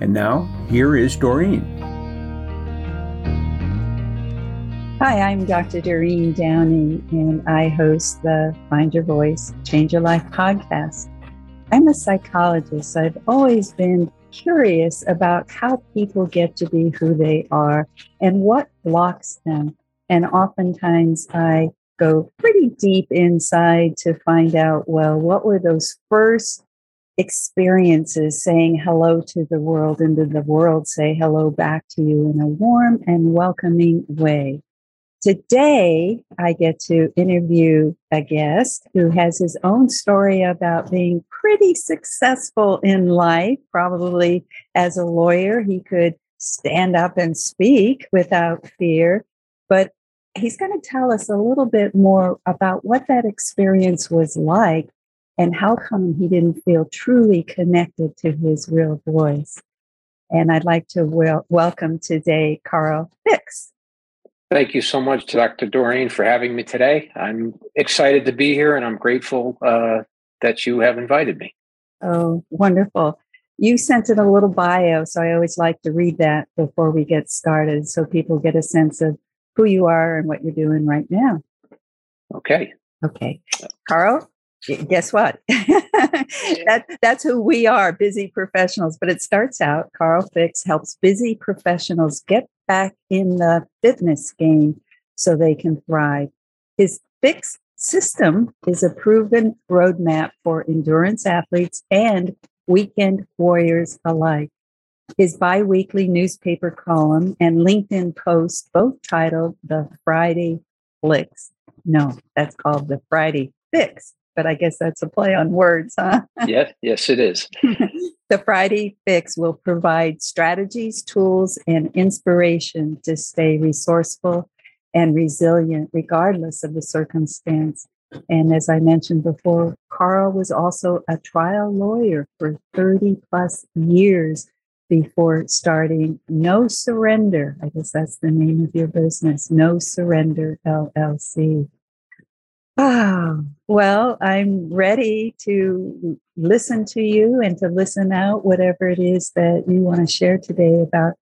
And now, here is Doreen. Hi, I'm Dr. Doreen Downing, and I host the Find Your Voice, Change Your Life podcast. I'm a psychologist. I've always been curious about how people get to be who they are and what blocks them. And oftentimes I go pretty deep inside to find out, well, what were those first experiences saying hello to the world and did the world say hello back to you in a warm and welcoming way. Today, I get to interview a guest who has his own story about being pretty successful in life. Probably as a lawyer, he could stand up and speak without fear. But he's going to tell us a little bit more about what that experience was like and how come he didn't feel truly connected to his real voice. And I'd like to wel- welcome today Carl Ficks. Thank you so much, Dr. Doreen, for having me today. I'm excited to be here and I'm grateful uh, that you have invited me. Oh, wonderful. You sent in a little bio, so I always like to read that before we get started so people get a sense of who you are and what you're doing right now. Okay. Okay. Carl, guess what? that, that's who we are, busy professionals. But it starts out Carl Ficks helps busy professionals get back in the fitness game so they can thrive. His Fix system is a proven roadmap for endurance athletes and weekend warriors alike. His biweekly newspaper column and LinkedIn post, both titled The Friday Flicks. No, that's called The Friday Fix but I guess that's a play on words, huh? yes, yes, it is. the Friday Fix will provide strategies, tools, and inspiration to stay resourceful and resilient regardless of the circumstance. And as I mentioned before, Carl was also a trial lawyer for 30 plus years before starting No Surrender. I guess that's the name of your business, No Surrender LLC. Ah, well, I'm ready to listen to you and to listen out whatever it is that you want to share today about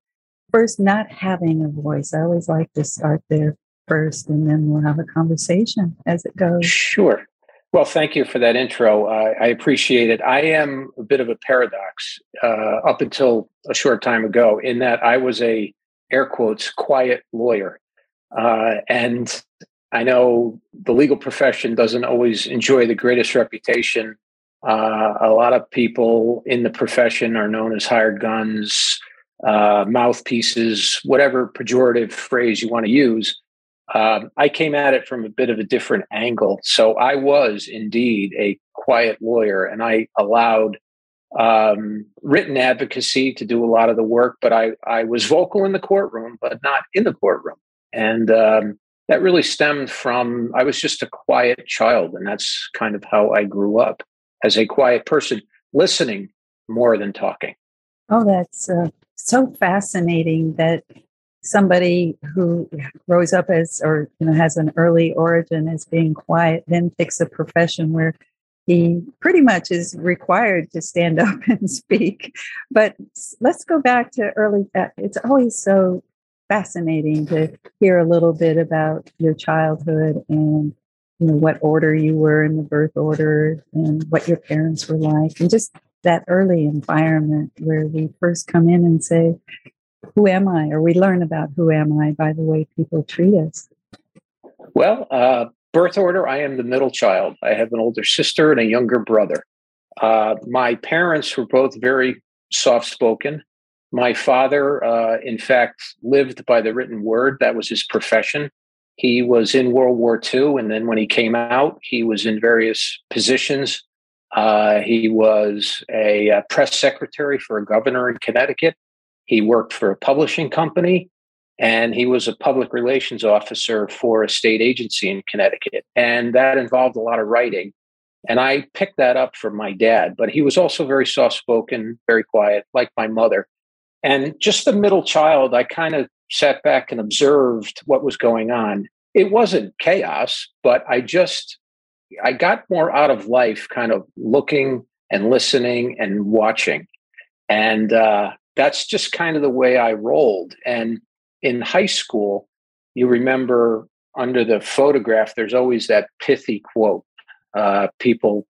first not having a voice. I always like to start there first and then we'll have a conversation as it goes. Sure. Well, thank you for that intro. Uh, I appreciate it. I am a bit of a paradox uh, up until a short time ago, in that I was a air quotes quiet lawyer, uh, and I know the legal profession doesn't always enjoy the greatest reputation. Uh, a lot of people in the profession are known as hired guns, uh, mouthpieces, whatever pejorative phrase you want to use. Um, I came at it from a bit of a different angle. So I was indeed a quiet lawyer and I allowed um, written advocacy to do a lot of the work, but I, I was vocal in the courtroom, but not in the courtroom. And um, that really stemmed from I was just a quiet child, and that's kind of how I grew up as a quiet person, listening more than talking. Oh, that's uh, so fascinating that somebody who grows up as or you know has an early origin as being quiet then picks a profession where he pretty much is required to stand up and speak but let's go back to early uh, it's always so fascinating to hear a little bit about your childhood and you know what order you were in the birth order and what your parents were like and just that early environment where we first come in and say who am i? or we learn about who am i by the way people treat us. Well uh, birth order i am the middle child. I have an older sister and a younger brother. Uh, my parents were both very soft spoken my father, uh, in fact, lived by the written word. That was his profession. He was in World War II, and then when he came out, he was in various positions. Uh, he was a, a, press secretary for a governor in Connecticut. He worked for a publishing company and he was a public relations officer for a state agency in Connecticut. And that involved a lot of writing. And I picked that up from my dad, but he was also very soft spoken, very quiet, like my mother. And just the middle child, I kind of sat back and observed what was going on. It wasn't chaos, but I just, I got more out of life kind of looking and listening and watching. And uh, that's just kind of the way I rolled. And in high school, you remember under the photograph, there's always that pithy quote. Uh, people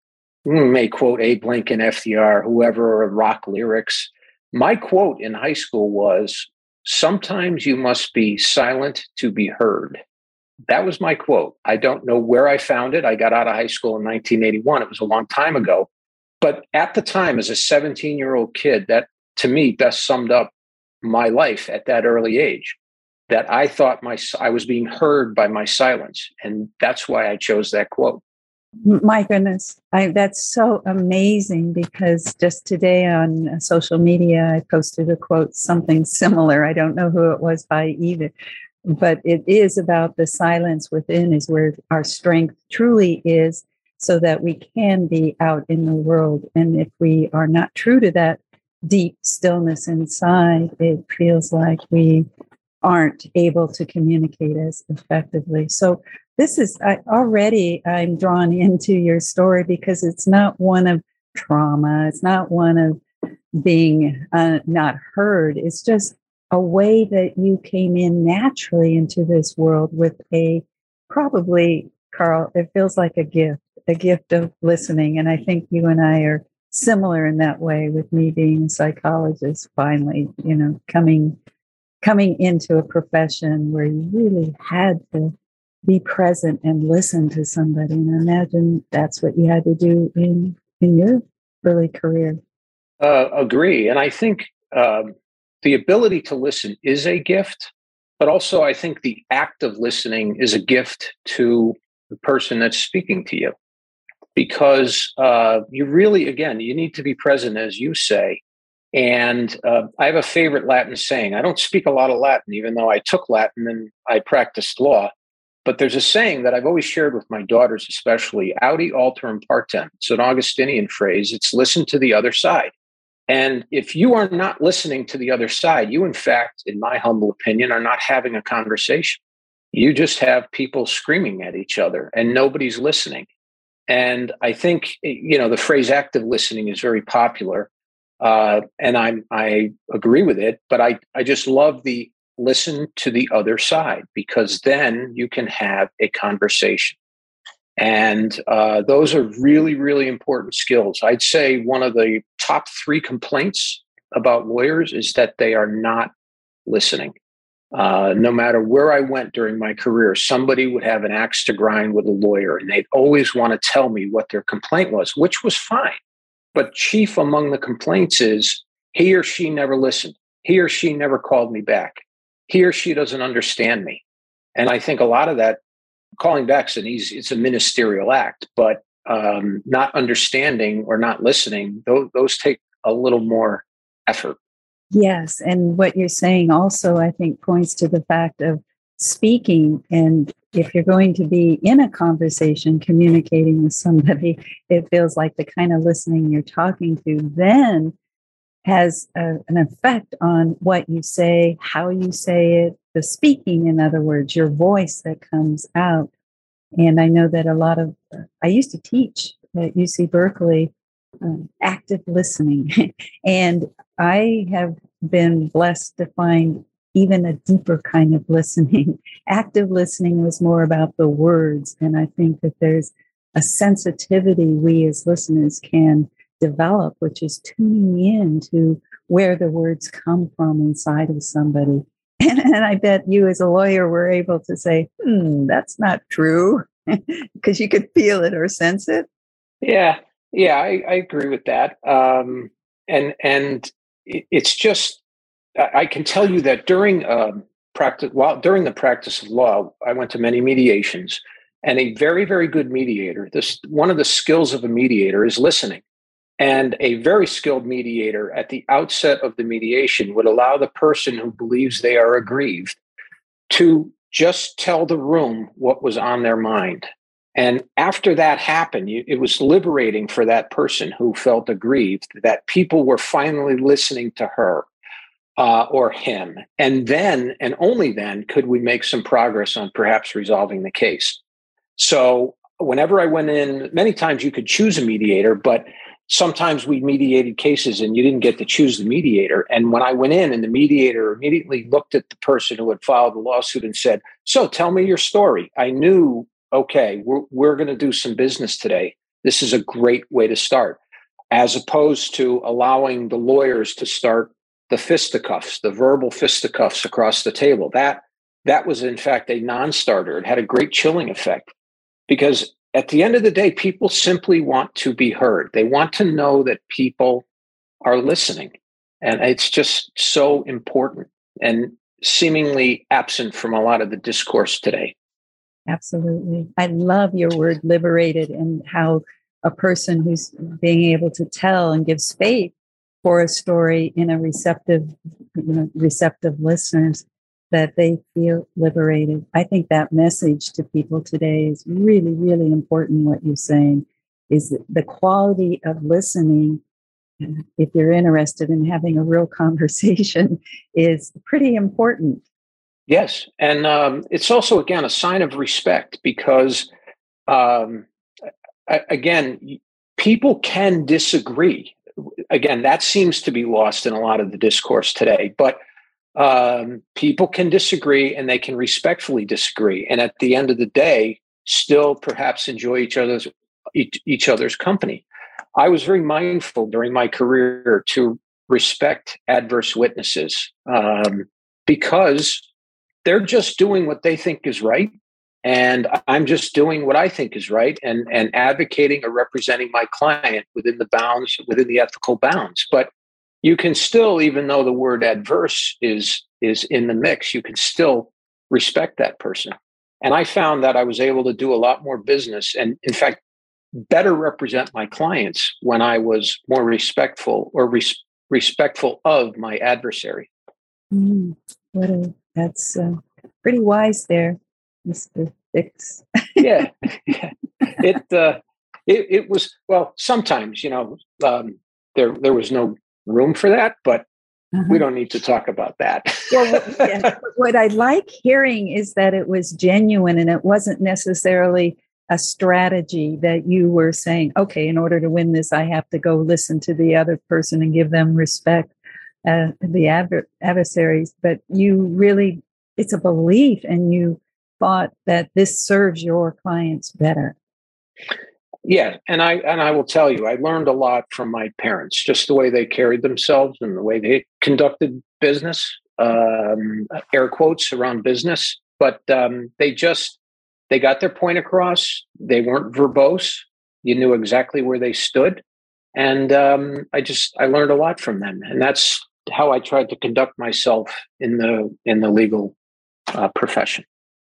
may quote Abe Lincoln, FDR, whoever, rock lyrics. My quote in high school was, Sometimes you must be silent to be heard. That was my quote. I don't know where I found it. I got out of high school in 1981. It was a long time ago. But at the time, as a 17 year old kid, that to me best summed up my life at that early age that I thought my I was being heard by my silence, and that's why I chose that quote. My goodness, I, that's so amazing because just today on uh, social media, I posted a quote, something similar. I don't know who it was by either, but it is about the silence within is where our strength truly is, so that we can be out in the world. And if we are not true to that deep stillness inside, it feels like we aren't able to communicate as effectively. So this is I, already I'm drawn into your story because it's not one of trauma. It's not one of being uh, not heard. It's just a way that you came in naturally into this world with a probably Carl. It feels like a gift, a gift of listening, and I think you and I are similar in that way with me being a psychologist finally you know coming coming into a profession where you really had to be present and listen to somebody and imagine that's what you had to do in in your early career uh, agree and i think um, the ability to listen is a gift but also i think the act of listening is a gift to the person that's speaking to you because uh, you really, again, you need to be present, as you say. And uh, I have a favorite Latin saying. I don't speak a lot of Latin, even though I took Latin and I practiced law. But there's a saying that I've always shared with my daughters, especially audi alteram partem. It's an Augustinian phrase. It's listen to the other side. And if you are not listening to the other side, you, in fact, in my humble opinion, are not having a conversation. You just have people screaming at each other and nobody's listening. And I think you know the phrase active listening is very popular, uh, and I'm, I agree with it. But I I just love the listen to the other side because then you can have a conversation, and uh, those are really really important skills. I'd say one of the top three complaints about lawyers is that they are not listening. Uh, no matter where I went during my career, somebody would have an axe to grind with a lawyer, and they'd always want to tell me what their complaint was, which was fine. But chief among the complaints is he or she never listened. He or she never called me back. He or she doesn't understand me. And I think a lot of that calling back is an easy, it's a ministerial act, but um, not understanding or not listening, those, those take a little more effort. Yes. And what you're saying also, I think, points to the fact of speaking. And if you're going to be in a conversation communicating with somebody, it feels like the kind of listening you're talking to then has a, an effect on what you say, how you say it, the speaking, in other words, your voice that comes out. And I know that a lot of, I used to teach at UC Berkeley um, active listening. and I have been blessed to find even a deeper kind of listening. Active listening was more about the words. And I think that there's a sensitivity we as listeners can develop, which is tuning in to where the words come from inside of somebody. And, and I bet you, as a lawyer, were able to say, hmm, that's not true, because you could feel it or sense it. Yeah, yeah, I, I agree with that. Um, and and it's just I can tell you that during um, practice, while during the practice of law, I went to many mediations, and a very very good mediator. This one of the skills of a mediator is listening. And a very skilled mediator at the outset of the mediation would allow the person who believes they are aggrieved to just tell the room what was on their mind. And after that happened, it was liberating for that person who felt aggrieved that people were finally listening to her uh, or him. And then, and only then, could we make some progress on perhaps resolving the case. So, whenever I went in, many times you could choose a mediator, but sometimes we mediated cases and you didn't get to choose the mediator. And when I went in and the mediator immediately looked at the person who had filed the lawsuit and said, So tell me your story, I knew, okay, we're, we're going to do some business today. This is a great way to start, as opposed to allowing the lawyers to start the fisticuffs, the verbal fisticuffs across the table. That that was in fact a non-starter. It had a great chilling effect because at the end of the day, people simply want to be heard. They want to know that people are listening. And it's just so important and seemingly absent from a lot of the discourse today. Absolutely. I love your word liberated and how a person who's being able to tell and give space for a story in a receptive, you know, receptive listeners that they feel liberated. I think that message to people today is really, really important. What you're saying is the quality of listening. If you're interested in having a real conversation, is pretty important. Yes, and um, it's also again a sign of respect because, um, again, people can disagree. Again, that seems to be lost in a lot of the discourse today, but um, people can disagree and they can respectfully disagree. And at the end of the day still perhaps enjoy each other's each, other's company. I was very mindful during my career to respect adverse witnesses um, because they're just doing what they think is right and i'm just doing what i think is right and and advocating or representing my client within the bounds within the ethical bounds. But you can still even though the word adverse is is in the mix you can still respect that person. And i found that i was able to do a lot more business and in fact better represent my clients when i was more respectful or res- respectful of my adversary. Mm, what a that's uh, pretty wise there mr Ficks. yeah, yeah. It uh it, it was well sometimes you know um there there was no room for that, but uh-huh. we don't need to talk about that. well, yeah. what I like hearing is that it was genuine and it wasn't necessarily a strategy that you were saying, okay, in order to win this, I have to go listen to the other person and give them respect, uh, the adver- adversaries. But you really, it's a belief, and you thought that this serves your clients better. Yeah, and I and I will tell you, I learned a lot from my parents, just the way they carried themselves and the way they conducted business, um, air quotes around business. But um, they just they got their point across. They weren't verbose. You knew exactly where they stood, and um, I just I learned a lot from them, and that's how I tried to conduct myself in the in the legal uh, profession.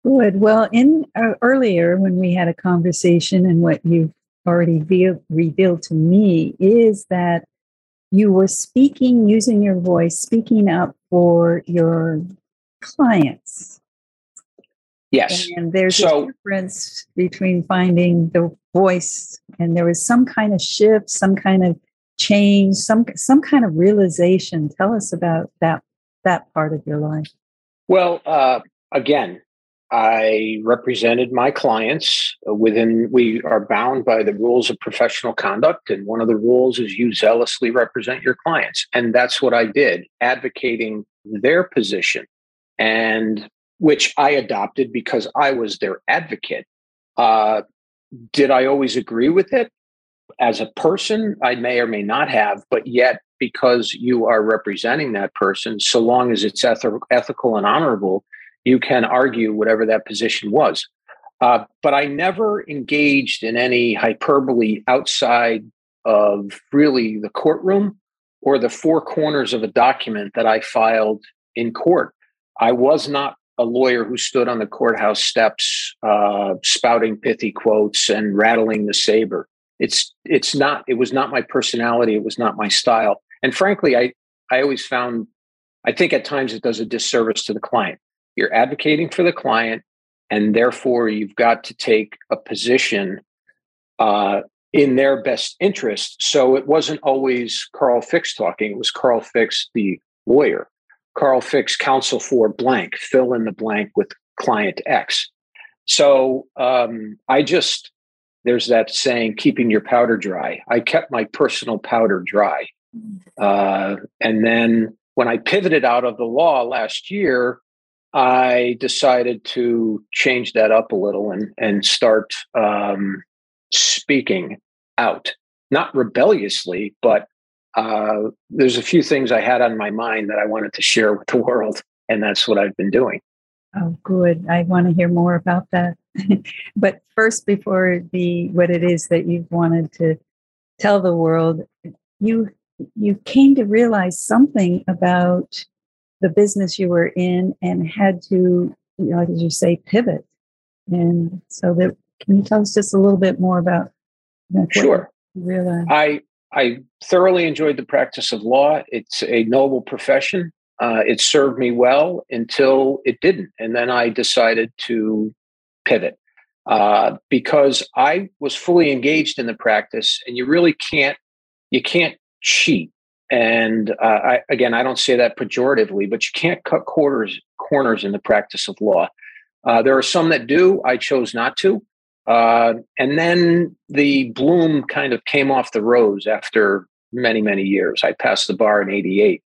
Good. Well, in uh, earlier when we had a conversation and what you already ve- revealed to me is that you were speaking using your voice, speaking up for your clients. Yes. And there's so, a difference between finding the voice and there was some kind of shift, some kind of change, some some kind of realization. Tell us about that that part of your life. Well, uh, again, I represented my clients within, we are bound by the rules of professional conduct. And one of the rules is you zealously represent your clients. And that's what I did, advocating their position, and which I adopted because I was their advocate. Uh, did I always agree with it? As a person, I may or may not have, but yet, because you are representing that person, so long as it's eth- ethical and honorable, you can argue whatever that position was. Uh, but I never engaged in any hyperbole outside of really the courtroom or the four corners of a document that I filed in court. I was not a lawyer who stood on the courthouse steps uh, spouting pithy quotes and rattling the saber. it's it's not it was not my personality it was not my style and frankly i i always found i think at times it does a disservice to the client you're advocating for the client and therefore you've got to take a position uh, in their best interest so it wasn't always carl ficks talking it was carl ficks the lawyer carl ficks counsel for blank fill in the blank with client x so um, i just there's that saying, keeping your powder dry. I kept my personal powder dry. Uh, and then when I pivoted out of the law last year, I decided to change that up a little and, and start um, speaking out, not rebelliously, but uh, there's a few things I had on my mind that I wanted to share with the world. And that's what I've been doing. Oh, good. I want to hear more about that. but first, before the what it is that you've wanted to tell the world, you you came to realize something about the business you were in and had to, you know, as you say, pivot. And so that can you tell us just a little bit more about that? Sure. I I thoroughly enjoyed the practice of law. It's a noble profession. Uh, it served me well until it didn't, and then I decided to pivot uh, because I was fully engaged in the practice, and you really can't you can't cheat. And uh, I, again, I don't say that pejoratively, but you can't cut corners corners in the practice of law. Uh, there are some that do. I chose not to. Uh, and then the bloom kind of came off the rose after many, many years. I passed the bar in 88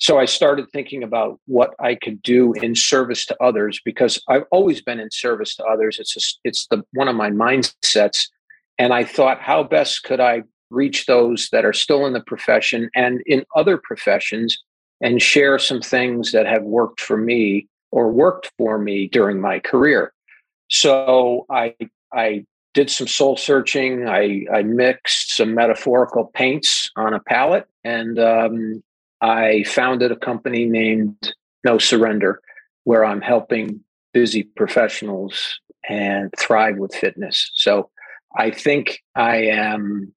so I started thinking about what I could do in service to others because I've always been in service to others. It's just, it's the one of my mindsets, and I thought, how best could I reach those that are still in the profession and in other professions, and share some things that have worked for me or worked for me during my career. So I I did some soul searching. I, I mixed some metaphorical paints on a palette and um, I founded a company named No Surrender, where I'm helping busy professionals and thrive with fitness. So I think I am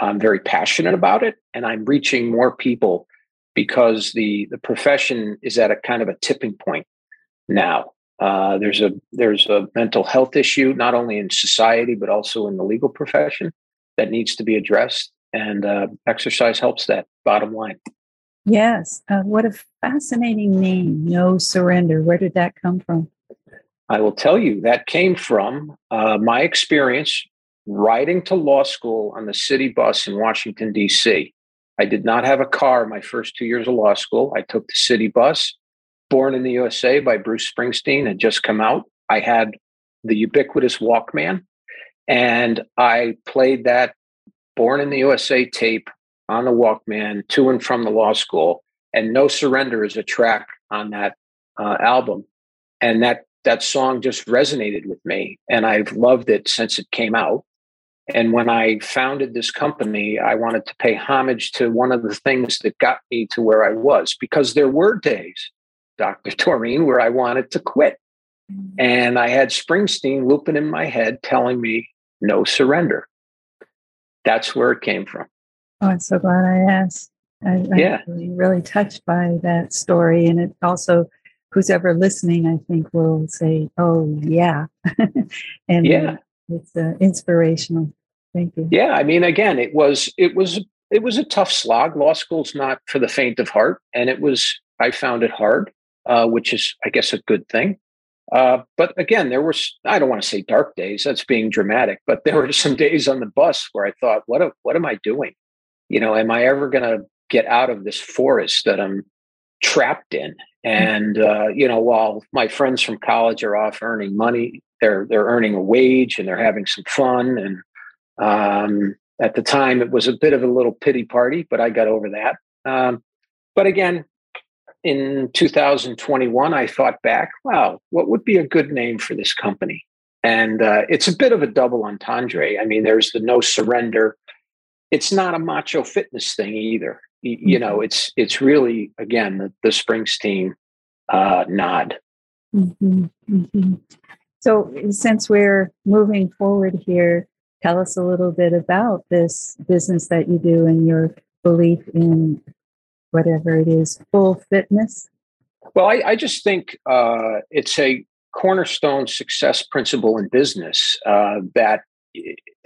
I'm very passionate about it and I'm reaching more people because the the profession is at a kind of a tipping point now. Uh, there's a there's a mental health issue not only in society but also in the legal profession that needs to be addressed, and uh, exercise helps that. Bottom line. Yes. Uh, what a fascinating name, No Surrender. Where did that come from? I will tell you, that came from uh, my experience riding to law school on the city bus in Washington, D.C. I did not have a car my first two years of law school. I took the city bus. Born in the USA by Bruce Springsteen had just come out. I had the ubiquitous Walkman, and I played that Born in the USA tape on the Walkman to and from the law school, and No Surrender is a track on that uh, album, and that that song just resonated with me, and I've loved it since it came out. And when I founded this company, I wanted to pay homage to one of the things that got me to where I was, because there were days, Dr. Doreen, where I wanted to quit. Mm. And I had Springsteen looping in my head telling me, no surrender. That's where it came from. Oh, I'm so glad I asked. I, yeah. I'm really, really touched by that story. And it also, who's ever listening, I think will say, oh, yeah. and yeah. it's uh, inspirational. Thank you. Yeah. I mean, again, it was, it was, it was a tough slog. Law school's not for the faint of heart. And it was, I found it hard, uh, which is, I guess, a good thing. Uh, but again, there were, I don't want to say dark days, that's being dramatic, but there were some days on the bus where I thought, what, a, what am I doing? you know, am I ever going to get out of this forest that I'm trapped in? And uh, you know, while my friends from college are off earning money, they're they're earning a wage and they're having some fun. And um, at the time, it was a bit of a little pity party, but I got over that. Um, but again, in 2021, I thought back, wow, what would be a good name for this company? And uh, it's a bit of a double entendre. I mean, there's the no surrender it's not a macho fitness thing either. You, mm-hmm. know, it's it's really again the, the Springsteen uh, nod. Mm-hmm. Mm-hmm. So, since we're moving forward here, tell us a little bit about this business that you do and your belief in whatever it is, full fitness? Well, I, I just think uh, it's a cornerstone success principle in business uh, that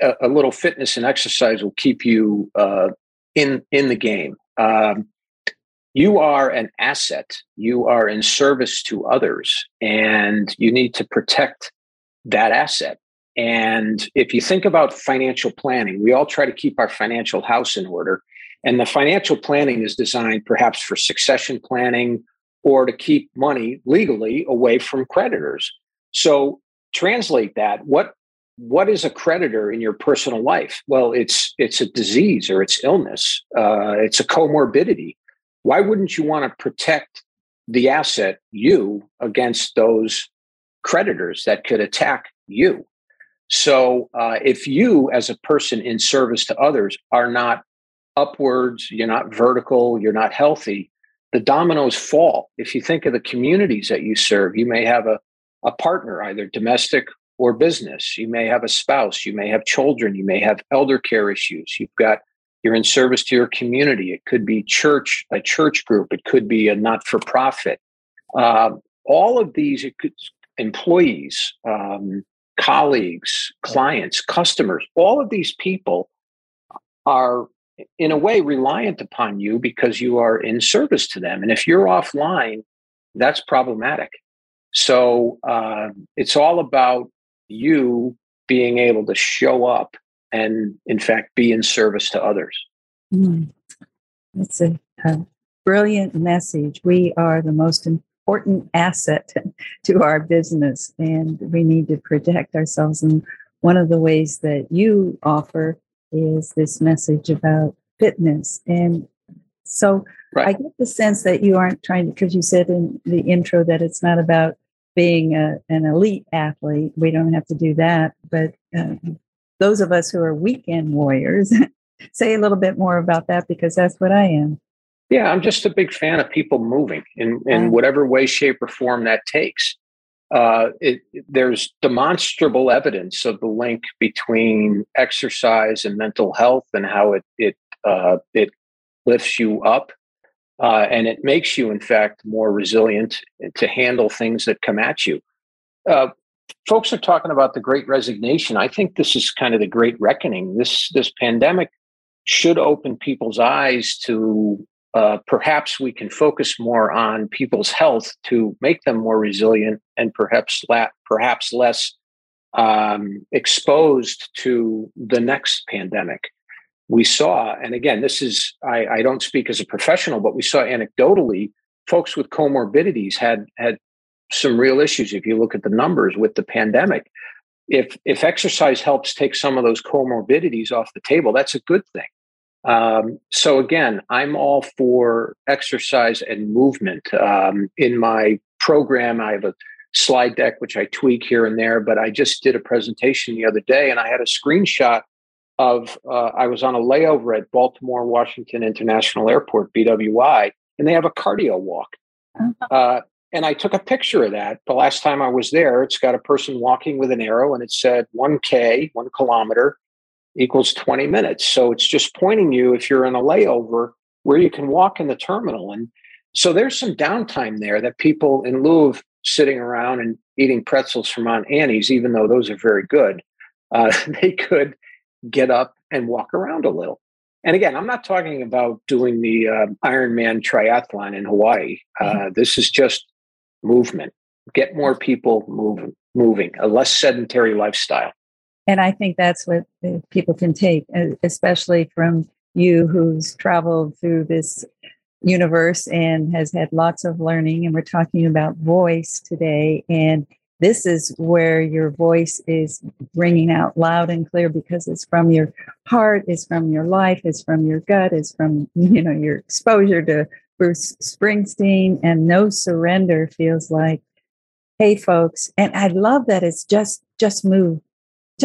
a, a, little fitness and exercise will keep you uh, in in the game. Um, you are an asset. You are in service to others, and you need to protect that asset. And if you think about financial planning, we all try to keep our financial house in order. And the financial planning is designed perhaps for succession planning or to keep money legally away from creditors. So translate that. What what is a creditor in your personal life? Well, it's it's a disease or it's illness. Uh, it's a comorbidity. Why wouldn't you want to protect the asset you against those creditors that could attack you? So uh, if you, as a person in service to others, are not upwards, you're not vertical, you're not healthy, the dominoes fall. If you think of the communities that you serve, you may have a, a partner, either domestic or business. You may have a spouse, you may have children, you may have elder care issues. You've got you're in service to your community. It could be church, a church group. It could be a not-for-profit. Uh, all of these could, employees, um, colleagues, clients, customers, all of these people are in a way reliant upon you because you are in service to them. And if you're offline, that's problematic. So uh, it's all about you being able to show up and, in fact, be in service to others. Mm. That's a, a brilliant message. We are the most important asset to our business, and we need to protect ourselves. And one of the ways that you offer is this message about fitness. And so right. I get the sense that you aren't trying to, because you said in the intro that it's not about being a, an elite athlete. We don't have to do that. But uh, those of us who are weekend warriors, say a little bit more about that because that's what I am. Yeah, I'm just a big fan of people moving in, in whatever way, shape, or form that takes. Uh, it, there's demonstrable evidence of the link between exercise and mental health and how it it uh, it lifts you up uh, and it makes you, in fact, more resilient to handle things that come at you. Uh, folks are talking about the Great Resignation. I think this is kind of the Great Reckoning. This this pandemic should open people's eyes to uh, perhaps we can focus more on people's health to make them more resilient and perhaps la- perhaps less um, exposed to the next pandemic. We saw, and again, this is I, I don't speak as a professional, but we saw anecdotally folks with comorbidities had had some real issues. If you look at the numbers with the pandemic, if if exercise helps take some of those comorbidities off the table, that's a good thing. Um, so again, I'm all for exercise and movement. Um, in my program, I have a slide deck which I tweak here and there, but I just did a presentation the other day and I had a screenshot of uh, I was on a layover at Baltimore Washington International Airport, BWI, and they have a cardio walk. Uh-huh. Uh, and I took a picture of that. The last time I was there, it's got a person walking with an arrow, and it said 1K, one kilometer, equals 20 minutes. So it's just pointing you, if you're in a layover, where you can walk in the terminal. And so there's some downtime there that people, in lieu of sitting around and eating pretzels from Auntie Anne's, even though those are very good, uh, they could get up and walk around a little. And again, I'm not talking about doing the uh, Ironman triathlon in Hawaii. Uh, mm-hmm. This is just movement. Get more people moving, moving, a less sedentary lifestyle. And I think that's what uh, people can take, uh, especially from you who's traveled through this universe and has had lots of learning. And we're talking about voice today. And this is where your voice is ringing out loud and clear because it's from your heart, it's from your life, it's from your gut, it's from you know your exposure to Bruce Springsteen. And no surrender feels like, hey folks. And I love that it's just just move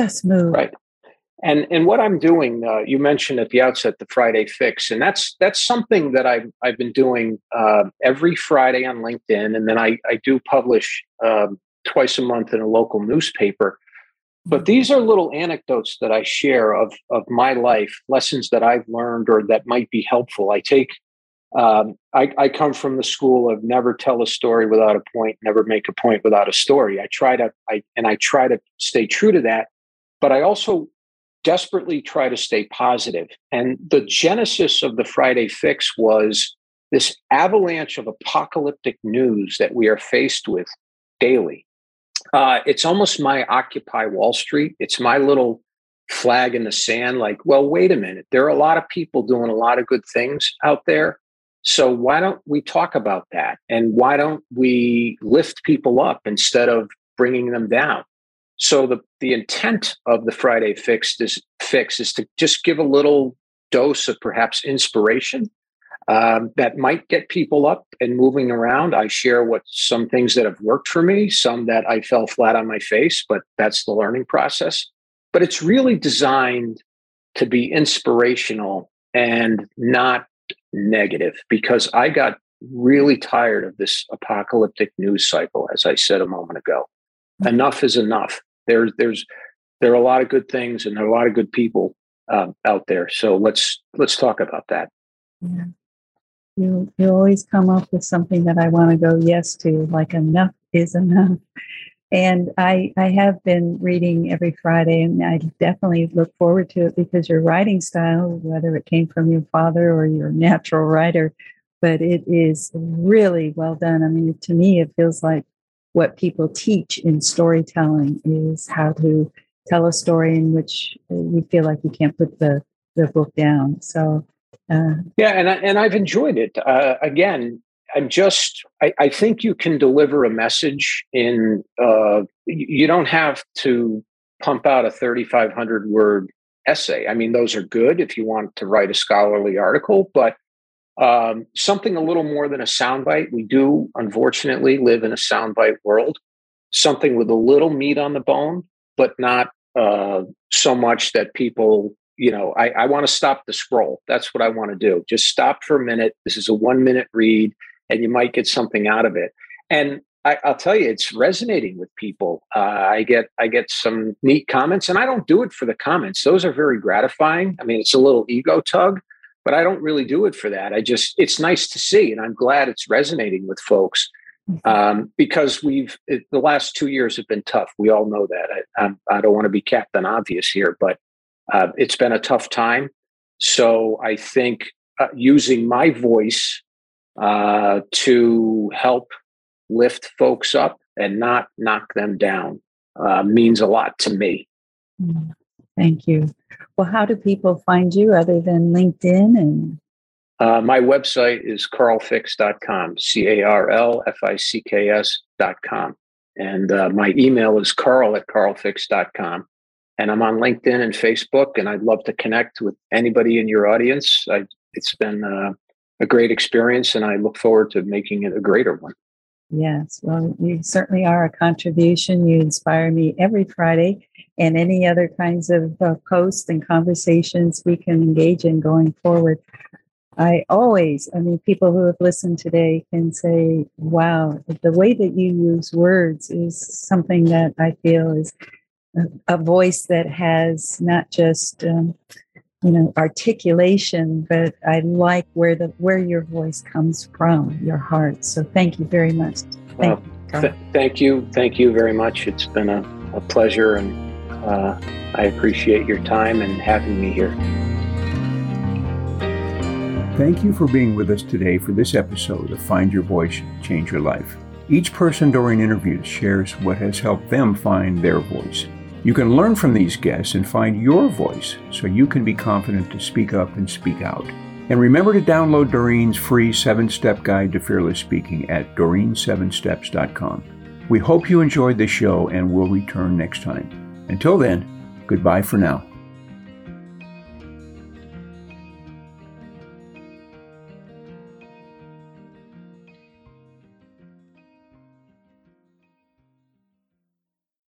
just move. Right. And and what I'm doing, uh, you mentioned at the outset the Friday fix, and that's that's something that I've I've been doing uh, every Friday on LinkedIn, and then I I do publish um, twice a month in a local newspaper. But these are little anecdotes that I share of, of my life, lessons that I've learned or that might be helpful. I take, um, I, I come from the school of never tell a story without a point, never make a point without a story. I try to, I, and I try to stay true to that. But I also desperately try to stay positive. And the genesis of the Friday Fix was this avalanche of apocalyptic news that we are faced with daily. Uh, it's almost my Occupy Wall Street. It's my little flag in the sand like, well, wait a minute. There are a lot of people doing a lot of good things out there. So why don't we talk about that? And why don't we lift people up instead of bringing them down? So the, the intent of the Friday fix is, fix is to just give a little dose of perhaps inspiration um, that might get people up and moving around. I share what some things that have worked for me, some that I fell flat on my face, but that's the learning process. But it's really designed to be inspirational and not negative because I got really tired of this apocalyptic news cycle, as I said a moment ago. Mm-hmm. Enough is enough. There's there's there are a lot of good things and there are a lot of good people um, out there. So let's let's talk about that. Yeah you you always come up with something that I want to go yes to, like enough is enough. And I I have been reading every Friday, and I definitely look forward to it because your writing style, whether it came from your father or your natural writer, but it is really well done. I mean, to me, it feels like what people teach in storytelling is how to tell a story in which you feel like you can't put the the book down. So uh, yeah, and I, and I've enjoyed it. Uh, again, I'm just I, I, think you can deliver a message in. Uh, you don't have to pump out a 3,500 word essay. I mean, those are good if you want to write a scholarly article, but um, something a little more than a soundbite. We do, unfortunately, live in a soundbite world. Something with a little meat on the bone, but not uh, so much that people you know, I, I want to stop the scroll. That's what I want to do. Just stop for a minute. This is a one minute read, and you might get something out of it. And I, will tell you, it's resonating with people. Uh, I get I get some neat comments, and I don't do it for the comments. Those are very gratifying. I mean, it's a little ego tug, but I don't really do it for that. I just it's nice to see, and I'm glad it's resonating with folks mm-hmm. um, because we've it, the last two years have been tough. We all know that. I, I'm, I do not want to be Captain Obvious here, but uh, it's been a tough time. So I think uh, using my voice uh, to help lift folks up and not knock them down uh, means a lot to me. Thank you. Well, how do people find you other than LinkedIn and? Uh, my website is carlficks.com, C A R L F I C K S.com. And uh, my email is carl at carlficks.com and I'm on LinkedIn and Facebook, and I'd love to connect with anybody in your audience. I, it's been uh, a great experience, and I look forward to making it a greater one. Yes, well, you certainly are a contribution. You inspire me every Friday, and any other kinds of uh, posts and conversations we can engage in going forward. I always, I mean, people who have listened today can say, wow, the way that you use words is something that I feel is a voice that has not just um, you know articulation but i like where the where your voice comes from your heart. So thank you very much. Thank, you, th- thank you thank you very much. It's been a, a pleasure and uh, i appreciate your time and having me here thank you for being with us today for this episode of find your voice change your life each person during interviews shares what has helped them find their voice you can learn from these guests and find your voice so you can be confident to speak up and speak out. And remember to download Doreen's free seven step guide to fearless speaking at doreen7steps.com. We hope you enjoyed the show and will return next time. Until then, goodbye for now.